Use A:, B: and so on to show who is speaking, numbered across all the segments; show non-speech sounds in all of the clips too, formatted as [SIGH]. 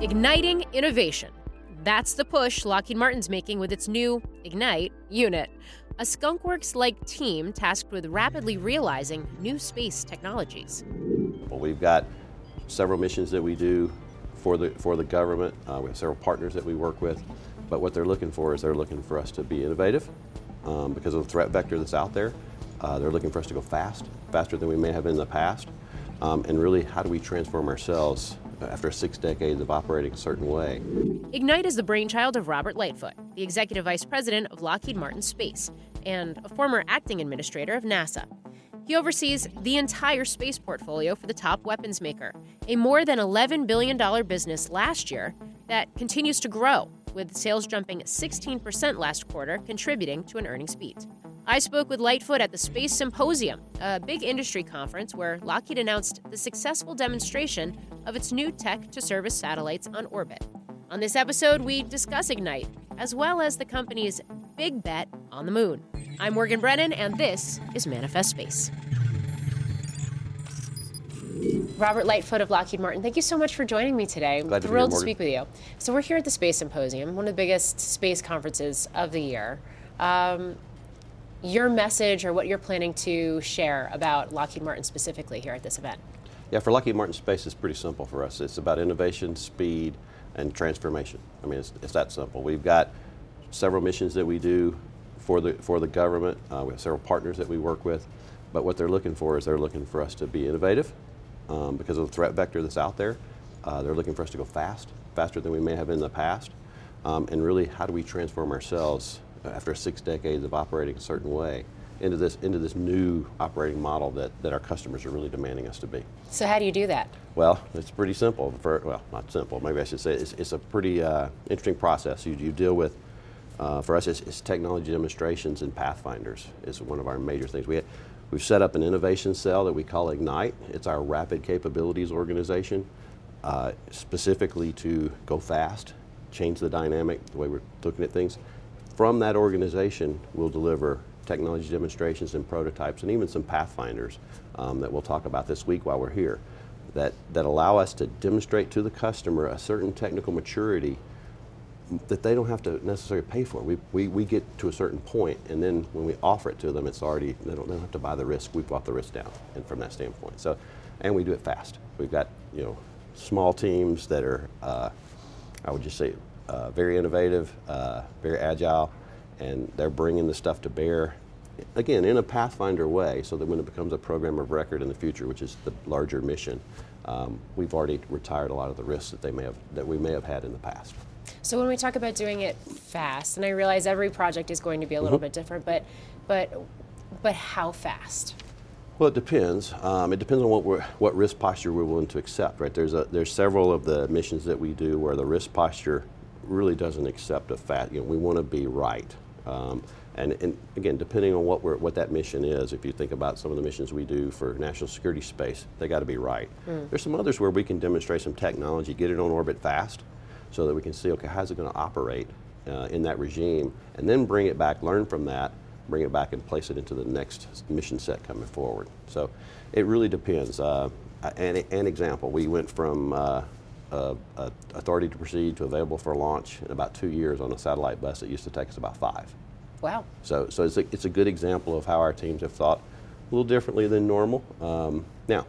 A: Igniting innovation. That's the push Lockheed Martin's making with its new Ignite unit, a skunkworks like team tasked with rapidly realizing new space technologies.
B: Well, we've got several missions that we do for the, for the government. Uh, we have several partners that we work with. But what they're looking for is they're looking for us to be innovative um, because of the threat vector that's out there. Uh, they're looking for us to go fast, faster than we may have in the past. Um, and really, how do we transform ourselves after six decades of operating a certain way?
A: Ignite is the brainchild of Robert Lightfoot, the executive vice president of Lockheed Martin Space and a former acting administrator of NASA. He oversees the entire space portfolio for the top weapons maker, a more than $11 billion business last year that continues to grow, with sales jumping 16% last quarter, contributing to an earnings beat. I spoke with Lightfoot at the Space Symposium, a big industry conference where Lockheed announced the successful demonstration of its new tech to service satellites on orbit. On this episode, we discuss Ignite, as well as the company's big bet on the moon. I'm Morgan Brennan, and this is Manifest Space. Robert Lightfoot of Lockheed Martin, thank you so much for joining me today.
B: Glad
A: I'm thrilled
B: to,
A: to speak with you. So, we're here at the Space Symposium, one of the biggest space conferences of the year. Um, your message or what you're planning to share about Lockheed Martin specifically here at this event?
B: Yeah, for Lockheed Martin Space, it's pretty simple for us. It's about innovation, speed, and transformation. I mean, it's, it's that simple. We've got several missions that we do for the for the government. Uh, we have several partners that we work with, but what they're looking for is they're looking for us to be innovative um, because of the threat vector that's out there. Uh, they're looking for us to go fast, faster than we may have in the past, um, and really, how do we transform ourselves after six decades of operating a certain way into this into this new operating model that, that our customers are really demanding us to be.
A: So how do you do that?
B: Well, it's pretty simple. For well, not simple. Maybe I should say it's, it's a pretty uh, interesting process. You, you deal with uh, for us, it's, it's, technology demonstrations and pathfinders is one of our major things. We we've set up an innovation cell that we call Ignite. It's our rapid capabilities organization, uh, specifically to go fast, change the dynamic, the way we're looking at things. From that organization, we'll deliver technology demonstrations and prototypes and even some pathfinders um, that we'll talk about this week while we're here that, that allow us to demonstrate to the customer a certain technical maturity that they don't have to necessarily pay for. We, we, we get to a certain point, and then when we offer it to them, it's already, they don't, they don't have to buy the risk. We've brought the risk down and from that standpoint. So, and we do it fast. We've got, you know, small teams that are, uh, I would just say, uh, very innovative, uh, very agile, and they're bringing the stuff to bear, again, in a Pathfinder way, so that when it becomes a program of record in the future, which is the larger mission, um, we've already retired a lot of the risks that they may have, that we may have had in the past.
A: So when we talk about doing it fast, and I realize every project is going to be a little mm-hmm. bit different, but but but how fast?
B: Well, it depends. Um, it depends on what what risk posture we're willing to accept. Right? There's a, there's several of the missions that we do where the risk posture really doesn't accept a fat. You know, we want to be right. Um, and, and, again, depending on what, what that mission is, if you think about some of the missions we do for national security space, they got to be right. Mm. There's some others where we can demonstrate some technology, get it on orbit fast, so that we can see, okay, how's it going to operate uh, in that regime, and then bring it back, learn from that, bring it back and place it into the next mission set coming forward. So it really depends. Uh, an, an, example, we went from uh, uh, authority to proceed to available for launch in about two years on a satellite bus that used to take us about five.
A: Wow.
B: So, so it's, a, it's a good example of how our teams have thought a little differently than normal. Um, now,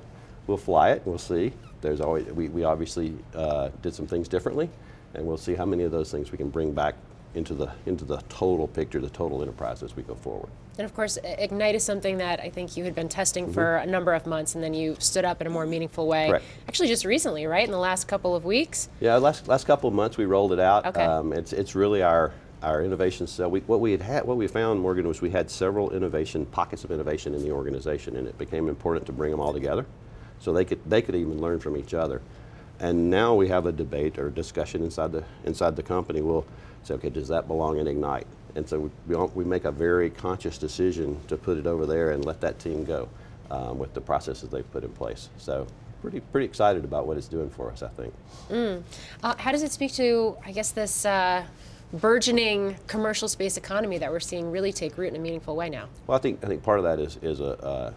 B: we'll fly it, we'll see. There's always, we, we obviously uh, did some things differently and we'll see how many of those things we can bring back into the into the total picture, the total enterprise as we go forward.
A: And of course, Ignite is something that I think you had been testing mm-hmm. for a number of months, and then you stood up in a more meaningful way.
B: Correct.
A: Actually, just recently, right? In the last couple of weeks.
B: Yeah, last last couple of months we rolled it out.
A: Okay. Um,
B: it's it's really our our innovation cell. We, what we had, had what we found, Morgan, was we had several innovation pockets of innovation in the organization, and it became important to bring them all together, so they could they could even learn from each other. And now we have a debate or discussion inside the inside the company. We'll say, okay, does that belong in Ignite? And so we, we make a very conscious decision to put it over there and let that team go um, with the processes they've put in place. So pretty pretty excited about what it's doing for us. I think.
A: Mm. Uh, how does it speak to, I guess, this? Uh, burgeoning commercial space economy that we're seeing really take root in a meaningful way now.
B: Well, I think I think part of that is is a uh,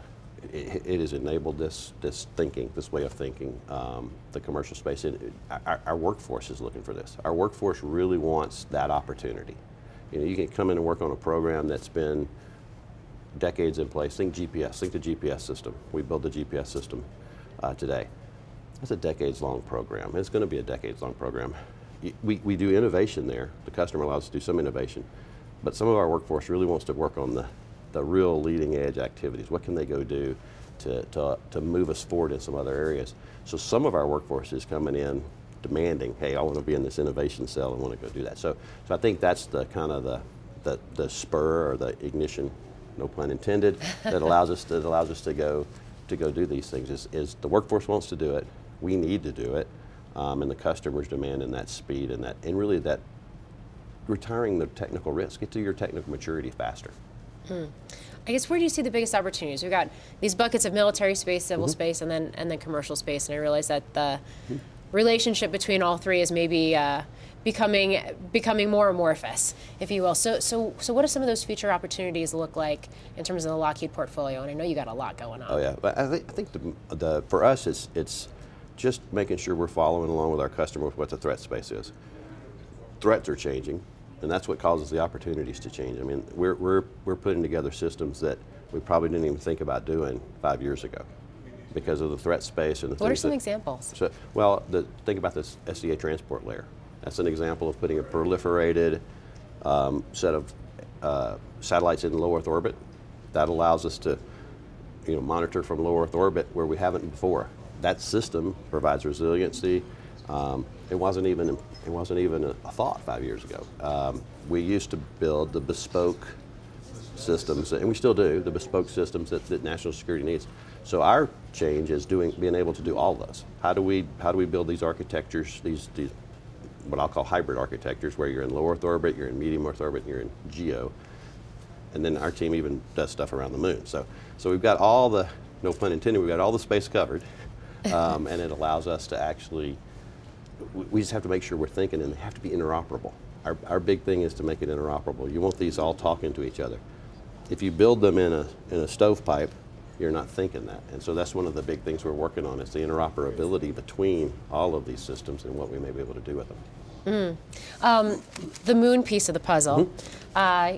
B: it, it has enabled this this thinking, this way of thinking, um, the commercial space. And our, our workforce is looking for this. Our workforce really wants that opportunity. You know, you can come in and work on a program that's been decades in place. Think GPS. Think the GPS system. We build the GPS system uh, today. That's a decades-long program. It's going to be a decades-long program. We, we do innovation there. The customer allows us to do some innovation, but some of our workforce really wants to work on the the real leading edge activities. What can they go do to, to, to move us forward in some other areas? So some of our workforce is coming in demanding, hey, I want to be in this innovation cell and want to go do that. So, so I think that's the kind of the, the, the spur or the ignition, no pun intended, that [LAUGHS] allows us to, that allows us to go to go do these things. Is, is the workforce wants to do it, we need to do it, um, and the customers demand demanding that speed and that and really that retiring the technical risk, get to your technical maturity faster.
A: Hmm. I guess where do you see the biggest opportunities? We've got these buckets of military space, civil mm-hmm. space, and then and then commercial space. And I realize that the mm-hmm. relationship between all three is maybe uh, becoming becoming more amorphous, if you will. So so so what do some of those future opportunities look like in terms of the Lockheed portfolio? And I know you got a lot going on.
B: Oh yeah, but I think I think the, the for us it's it's just making sure we're following along with our customer with what the threat space is. Threats are changing and that's what causes the opportunities to change. I mean, we're, we're, we're putting together systems that we probably didn't even think about doing five years ago because of the threat space and the
A: what
B: are
A: some
B: that,
A: examples?
B: So, well, the, think about this SDA transport layer. That's an example of putting a proliferated um, set of uh, satellites in low Earth orbit. That allows us to, you know, monitor from low Earth orbit where we haven't before. That system provides resiliency. Um, it wasn't even it wasn't even a, thought five years ago. Um, we used to build the bespoke systems, and we still do the bespoke systems that, that national security needs. So our change is doing being able to do all of those. How do we how do we build these architectures? These, these what I'll call hybrid architectures, where you're in low Earth orbit, you're in medium Earth orbit, and you're in geo. And then our team even does stuff around the moon. So so we've got all the no pun intended. We've got all the space covered, [LAUGHS] um, and it allows us to actually we just have to make sure we're thinking and they have to be interoperable. Our, our big thing is to make it interoperable. You want these all talking to each other. If you build them in a, in a stovepipe, you're not thinking that. And so that's one of the big things we're working on is the interoperability between all of these systems and what we may be able to do with them.
A: Mm. Um, the moon piece of the puzzle. Mm-hmm. Uh,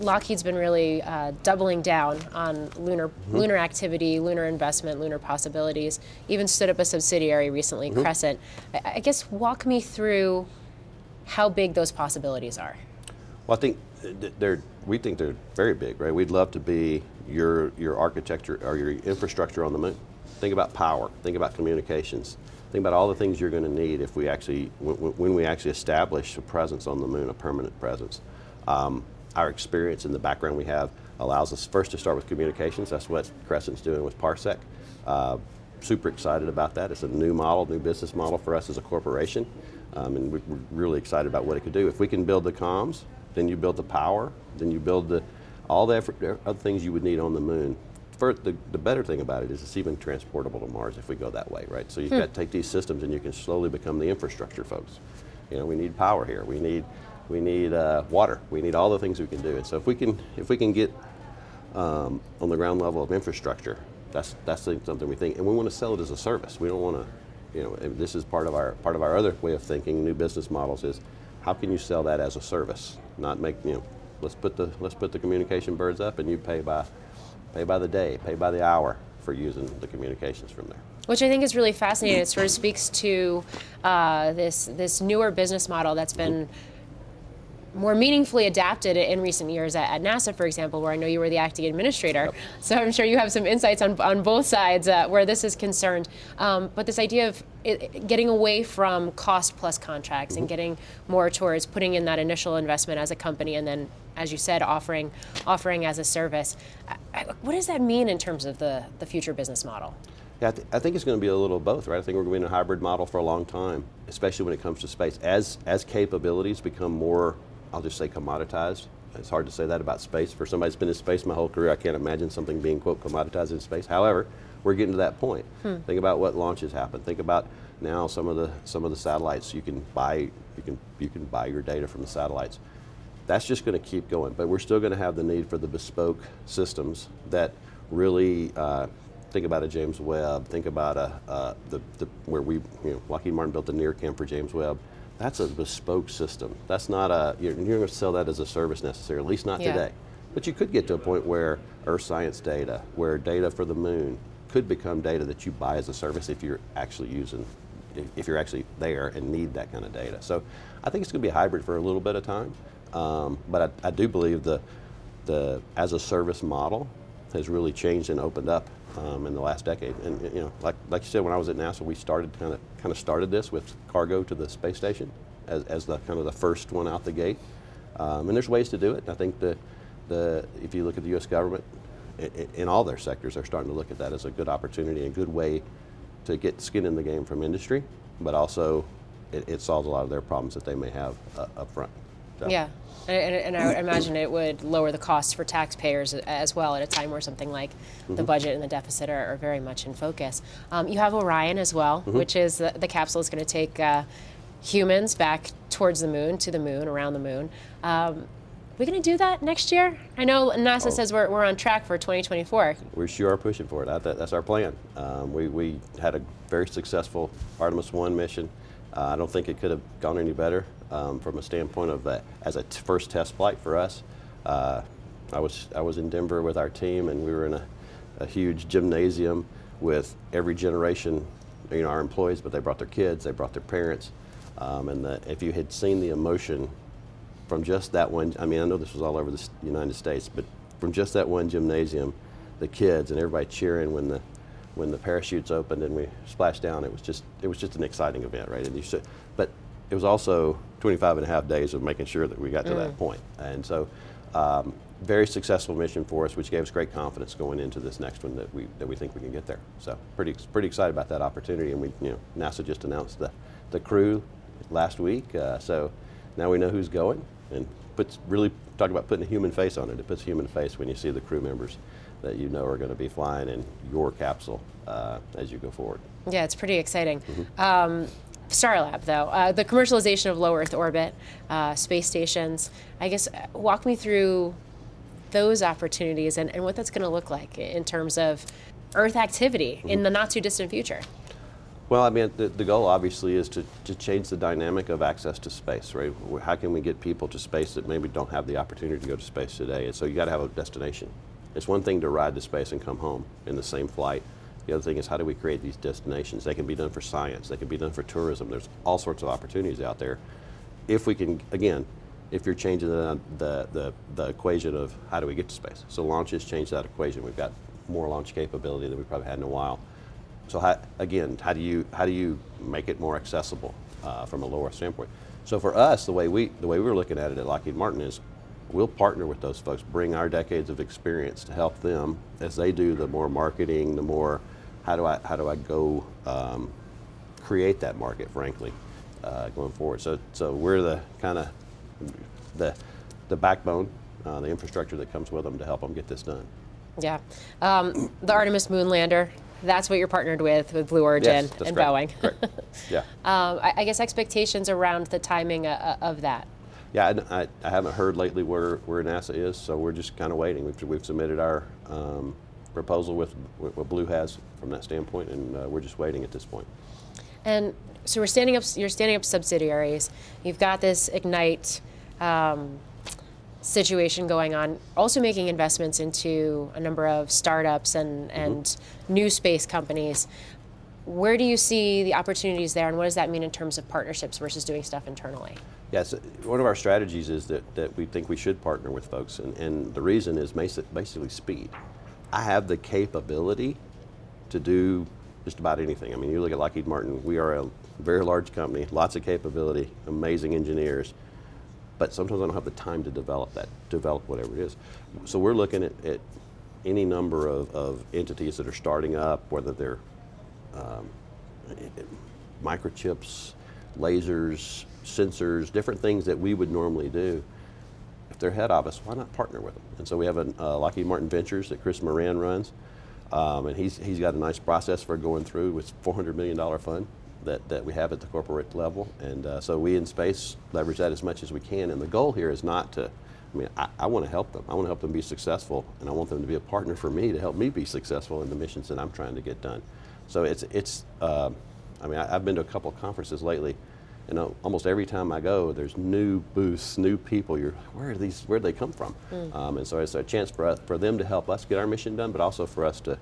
A: Lockheed's been really uh, doubling down on lunar mm-hmm. lunar activity, lunar investment, lunar possibilities. Even stood up a subsidiary recently, mm-hmm. Crescent. I, I, guess walk me through how big those possibilities are.
B: Well, I think they're we think they're very big, right? We'd love to be your your architecture or your infrastructure on the moon. Think about power. Think about communications Think about all the things you're going to need if we actually, when, we actually establish a presence on the moon, a permanent presence. Um, our experience and the background we have allows us first to start with communications. That's what Crescent's doing with Parsec. Uh, super excited about that. It's a new model, new business model for us as a corporation, um, and we're really excited about what it could do. If we can build the comms, then you build the power, then you build the all the effort, other things you would need on the moon first, the, the better thing about it is it's even transportable to Mars if we go that way, right? So you've hmm. got to take these systems and you can slowly become the infrastructure folks. You know, we need power here. We need we need uh, water. We need all the things we can do. And so if we can if we can get um, on the ground level of infrastructure, that's that's something we think, and we want to sell it as a service. We don't want to, you know, this is part of our part of our other way of thinking. New business models is how can you sell that as a service, not make you know, let's put the let's put the communication birds up and you pay by pay by the day, pay by the hour for using the communications from there.
A: Which I think is really fascinating. It sort of speaks to uh, this this newer business model that's been more meaningfully adapted in recent years at, at, NASA, for example, where I know you were the acting administrator. Yep. So I'm sure you have some insights on, on both sides uh, where this is concerned. Um, but this idea of it, getting away from cost plus contracts mm-hmm. and getting more towards putting in that initial investment as a company and then as you said, offering offering as a service. What does that mean in terms of the, the future business model?
B: Yeah, I, th- I think it's going to be a little of both, right? I think we're going to be in a hybrid model for a long time, especially when it comes to space. As as capabilities become more, I'll just say commoditized. It's hard to say that about space. For somebody who's been in space my whole career, I can't imagine something being quote commoditized in space. However, we're getting to that point. Hmm. Think about what launches happen. Think about now some of the some of the satellites you can buy you can you can buy your data from the satellites that's just going to keep going. But we're still going to have the need for the bespoke systems that really uh, think about a James Webb, think about a, uh, the, the, where we, you know, Lockheed Martin built the NIRCam for James Webb. That's a bespoke system. That's not a, you're, you're going to sell that as a service necessarily, at least not
A: Yeah.
B: today. But you could get to a point where Earth science data, where data for the moon could become data that you buy as a service if you're actually using, if- if you're actually there and need that kind of data. So I think it's going to be a hybrid for a little bit of time. Um, but I, I do believe the, the as a service model has really changed and opened up um, in the last decade. And you know, like, like you said, when I was at NASA, we started kind of kind of started this with cargo to the space station as, as the kind of the first one out the gate. Um, and there's ways to do it. I think the the if you look at the U.S. government in all their sectors, they're starting to look at that as a good opportunity, a good way to get skin in the game from industry, but also it, it solves a lot of their problems that they may have uh, up front. So-
A: Yeah, and, and I imagine it would lower the costs for taxpayers as well at a time where something like the
B: Mm-hmm.
A: budget and the deficit are, are very much in focus. Um, you have Orion as well,
B: Mm-hmm.
A: which is the, the capsule is going to take uh, humans back towards the moon, to the moon, around the moon. Um, we going to do that next year? I know NASA
B: Oh.
A: says we're, we're on track for 2024.
B: We sure are pushing for it. That's our plan. Um, we, we had a very successful Artemis 1 mission. Uh, I don't think it could have gone any better um, from a standpoint of that as a t- first test flight for us. Uh, I, was, I was in Denver with our team, and we were in a, a huge gymnasium with every generation, you know, our employees, but they brought their kids, they brought their parents. Um, and the, if you had seen the emotion from just that one, I mean, I know this was all over the United States, but from just that one gymnasium, the kids and everybody cheering when the when the parachutes opened and we splashed down, it was just it was just an exciting event, right? And you should, but it was also 25 and a half days of making sure that we got to that point. And so, um, very successful mission for us, which gave us great confidence going into this next one that we that we think we can get there. So, pretty pretty excited about that opportunity. And we, you know, NASA just announced the the crew last week, uh, so now we know who's going and puts really talk about putting a human face on it. It puts a human face when you see the crew members that you know are going to be flying in your capsule uh, as you go forward.
A: Yeah, it's pretty exciting.
B: Mm-hmm.
A: Um, Starlab, though, uh, the commercialization of low Earth orbit, uh, space stations, I guess, uh, walk me through those opportunities and, and what that's going to look like in terms of Earth activity in the not too distant future.
B: Well, I mean, the, the goal obviously is to, to change the dynamic of access to space, right? How can we get people to space that maybe don't have the opportunity to go to space today? And so you got to have a destination. It's one thing to ride to space and come home in the same flight. The other thing is how do we create these destinations? They can be done for science, they can be done for tourism. There's all sorts of opportunities out there. If we can, again, if you're changing the, the, the, the equation of how do we get to space. So launches change that equation. We've got more launch capability than we probably had in a while. So how, again, how do you how do you make it more accessible uh, from a lower standpoint? So for us, the way we the way we were looking at it at Lockheed Martin is, we'll partner with those folks, bring our decades of experience to help them as they do the more marketing, the more how do I how do I go um, create that market, frankly, uh, going forward. So so we're the kind of the the backbone, uh, the infrastructure that comes with them to help them get this done.
A: Yeah. Um, the Artemis moon lander, that's what you're partnered with, with Blue Origin
B: Yes,
A: and
B: correct.
A: Boeing.
B: Correct. [LAUGHS] Yeah.
A: um, I, I guess expectations around the timing uh, of that.
B: Yeah, I, I, I haven't heard lately where, where NASA is, so we're just kind of waiting. We've, we've submitted our um, proposal with what Blue has from that standpoint, and uh, we're just waiting at this point.
A: And so we're standing up. You're standing up subsidiaries. You've got this ignite um, situation going on. Also making investments into a number of startups and and new space companies. Where do you see the opportunities there, and what does that mean in terms of partnerships versus doing stuff internally?
B: Yes, one of our strategies is that, that we think we should partner with folks, and, and the reason is basically speed. I have the capability to do just about anything. I mean, you look at Lockheed Martin, we are a very large company, lots of capability, amazing engineers, but sometimes I don't have the time to develop that, develop whatever it is. So we're looking at, at any number of, of entities that are starting up, whether they're um, microchips, lasers, sensors, different things that we would normally do. If they're head office, why not partner with them? And so we have a uh, Lockheed Martin Ventures that Chris Moran runs, um, and he's, he's got a nice process for going through with $400 million fund that, that we have at the corporate level. And uh, so we in space leverage that as much as we can. And the goal here is not to I mean, I, I want to help them. I want to help them be successful, and I want them to be a partner for me to help me be successful in the missions that I'm trying to get done. So it's it's. Uh, I mean, I, have been to a couple of conferences lately, and uh, almost every time I go, there's new booths, new people. You're where are these? Where do they come from? Mm. Um, and so it's a chance for us, for them to help us get our mission done, but also for us to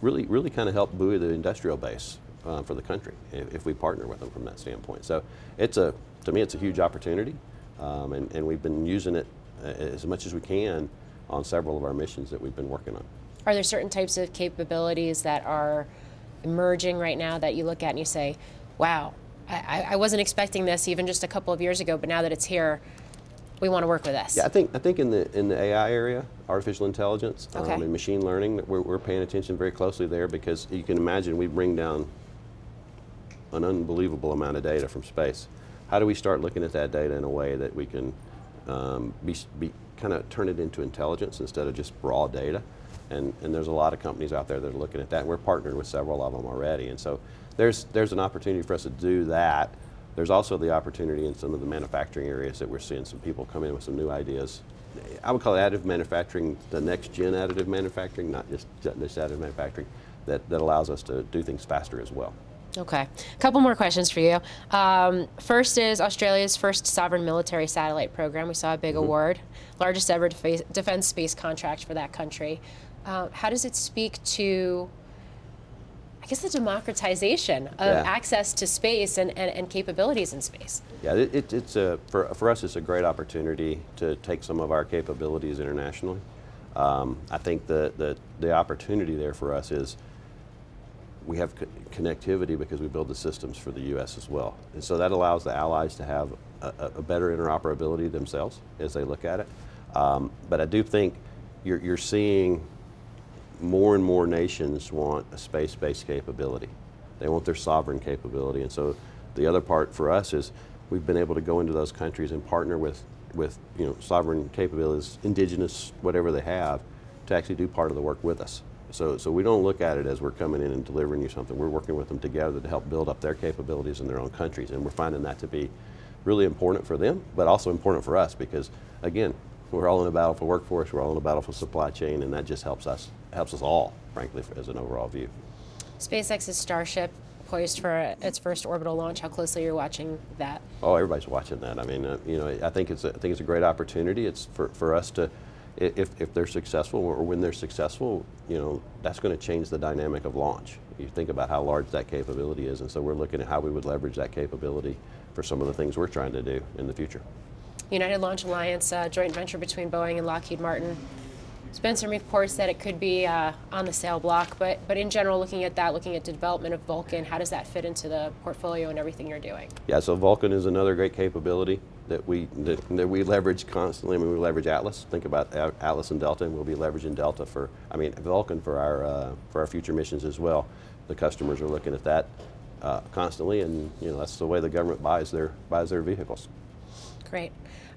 B: really really kind of help buoy the industrial base uh, for the country if, if, we partner with them from that standpoint. So it's a to me it's a huge opportunity, um, and, and we've been using it uh, as much as we can on several of our missions that we've been working on.
A: Are there certain types of capabilities that are emerging right now that you look at and you say, wow, I, I wasn't expecting this even just a couple of years ago, but now that it's here, we want to work with this.
B: Yeah, I think I think in the in the AI area, artificial intelligence okay. um, and machine learning, we're, we're paying attention very closely there because you can imagine we bring down an unbelievable amount of data from space. How do we start looking at that data in a way that we can um, be, be kind of turn it into intelligence instead of just raw data? And, and there's a lot of companies out there that are looking at that. And we're partnered with several of them already. And so there's, there's an opportunity for us to do that. There's also the opportunity in some of the manufacturing areas that we're seeing some people come in with some new ideas. I would call it additive manufacturing, the next gen additive manufacturing, not just, just additive manufacturing, that, that allows us to do things faster as well.
A: Okay. A couple more questions for you. Um, first is Australia's first sovereign military satellite program. We saw a big mm-hmm. award, largest ever defense space contract for that country. Uh, how does it speak to, I guess, the democratization of yeah. access to space and, and, and, capabilities in space?
B: Yeah, it, it, it's a, for, for us, it's a great opportunity to take some of our capabilities internationally. Um, I think the, the, the opportunity there for us is we have co- connectivity because we build the systems for the U.S. as well. And so that allows the allies to have a, a better interoperability themselves as they look at it. Um, but I do think you're, you're seeing more and more nations want a space-based capability. They want their sovereign capability. And so the other part for us is we've been able to go into those countries and partner with, with you know, sovereign capabilities, indigenous, whatever they have, to actually do part of the work with us. So, so we don't look at it as we're coming in and delivering you something. We're working with them together to help build up their capabilities in their own countries. And we're finding that to be really important for them, but also important for us because, again, we're all in a battle for workforce, we're all in a battle for supply chain, and that just helps us, helps us all, frankly, as an overall view.
A: SpaceX's Starship poised for its first orbital launch. How closely are you're watching that?
B: Oh, everybody's watching that. I mean, uh, you know, I think it's a, I think it's a great opportunity. It's for, for us to if, if they're successful or when they're successful, you know, that's going to change the dynamic of launch. You think about how large that capability is, and so we're looking at how we would leverage that capability for some of the things we're trying to do in the future.
A: United Launch Alliance, uh, joint venture between Boeing and Lockheed Martin. Spencer reports that it could be uh, on the sale block, but but in general, looking at that, looking at the development of Vulcan, how does that fit into the portfolio and everything you're doing?
B: Yeah, so Vulcan is another great capability that we that, that we leverage constantly. I mean, we leverage Atlas. Think about Atlas and Delta, and we'll be leveraging Delta for I mean Vulcan for our uh, for our future missions as well. The customers are looking at that uh, constantly, and you know that's the way the government buys their buys their vehicles.
A: Great.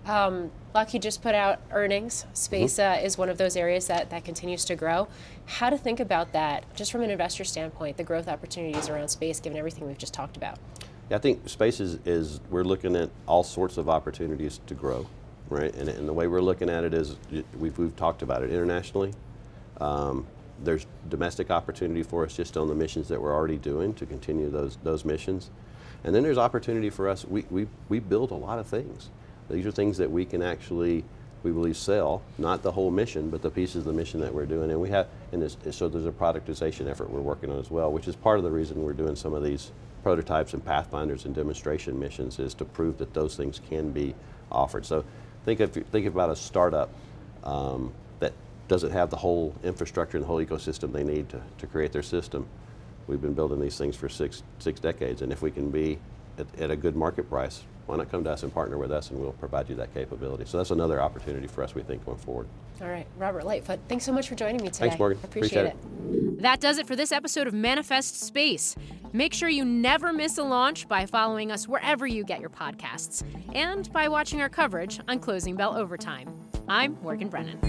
A: Um, Lockheed just put out earnings. Space mm-hmm. uh, is one of those areas that, that continues to grow. How to think about that, just from an investor standpoint, the growth opportunities around space, given everything we've just talked about?
B: Yeah, I think space is, is we're looking at all sorts of opportunities to grow, right? And, and the way we're looking at it is we've, we've talked about it internationally. Um, there's domestic opportunity for us just on the missions that we're already doing to continue those, those missions. And then there's opportunity for us. We, we, we build a lot of things. These are things that we can actually, we believe, sell, not the whole mission, but the pieces of the mission that we're doing. And we have, and this, so there's a productization effort we're working on as well, which is part of the reason we're doing some of these prototypes and pathfinders and demonstration missions is to prove that those things can be offered. So think of think about a startup um, that doesn't have the whole infrastructure and the whole ecosystem they need to, to create their system. We've been building these things for six six decades, and if we can be at, at a good market price, why not come to us and partner with us and we'll provide you that capability. So that's another opportunity for us, we think, going forward.
A: All right, Robert Lightfoot, thanks so much for joining me today.
B: Thanks, Morgan.
A: Appreciate, Appreciate it. it. That does it for this episode of Manifest Space. Make sure you never miss a launch by following us wherever you get your podcasts and by watching our coverage on Closing Bell Overtime. I'm Morgan Brennan.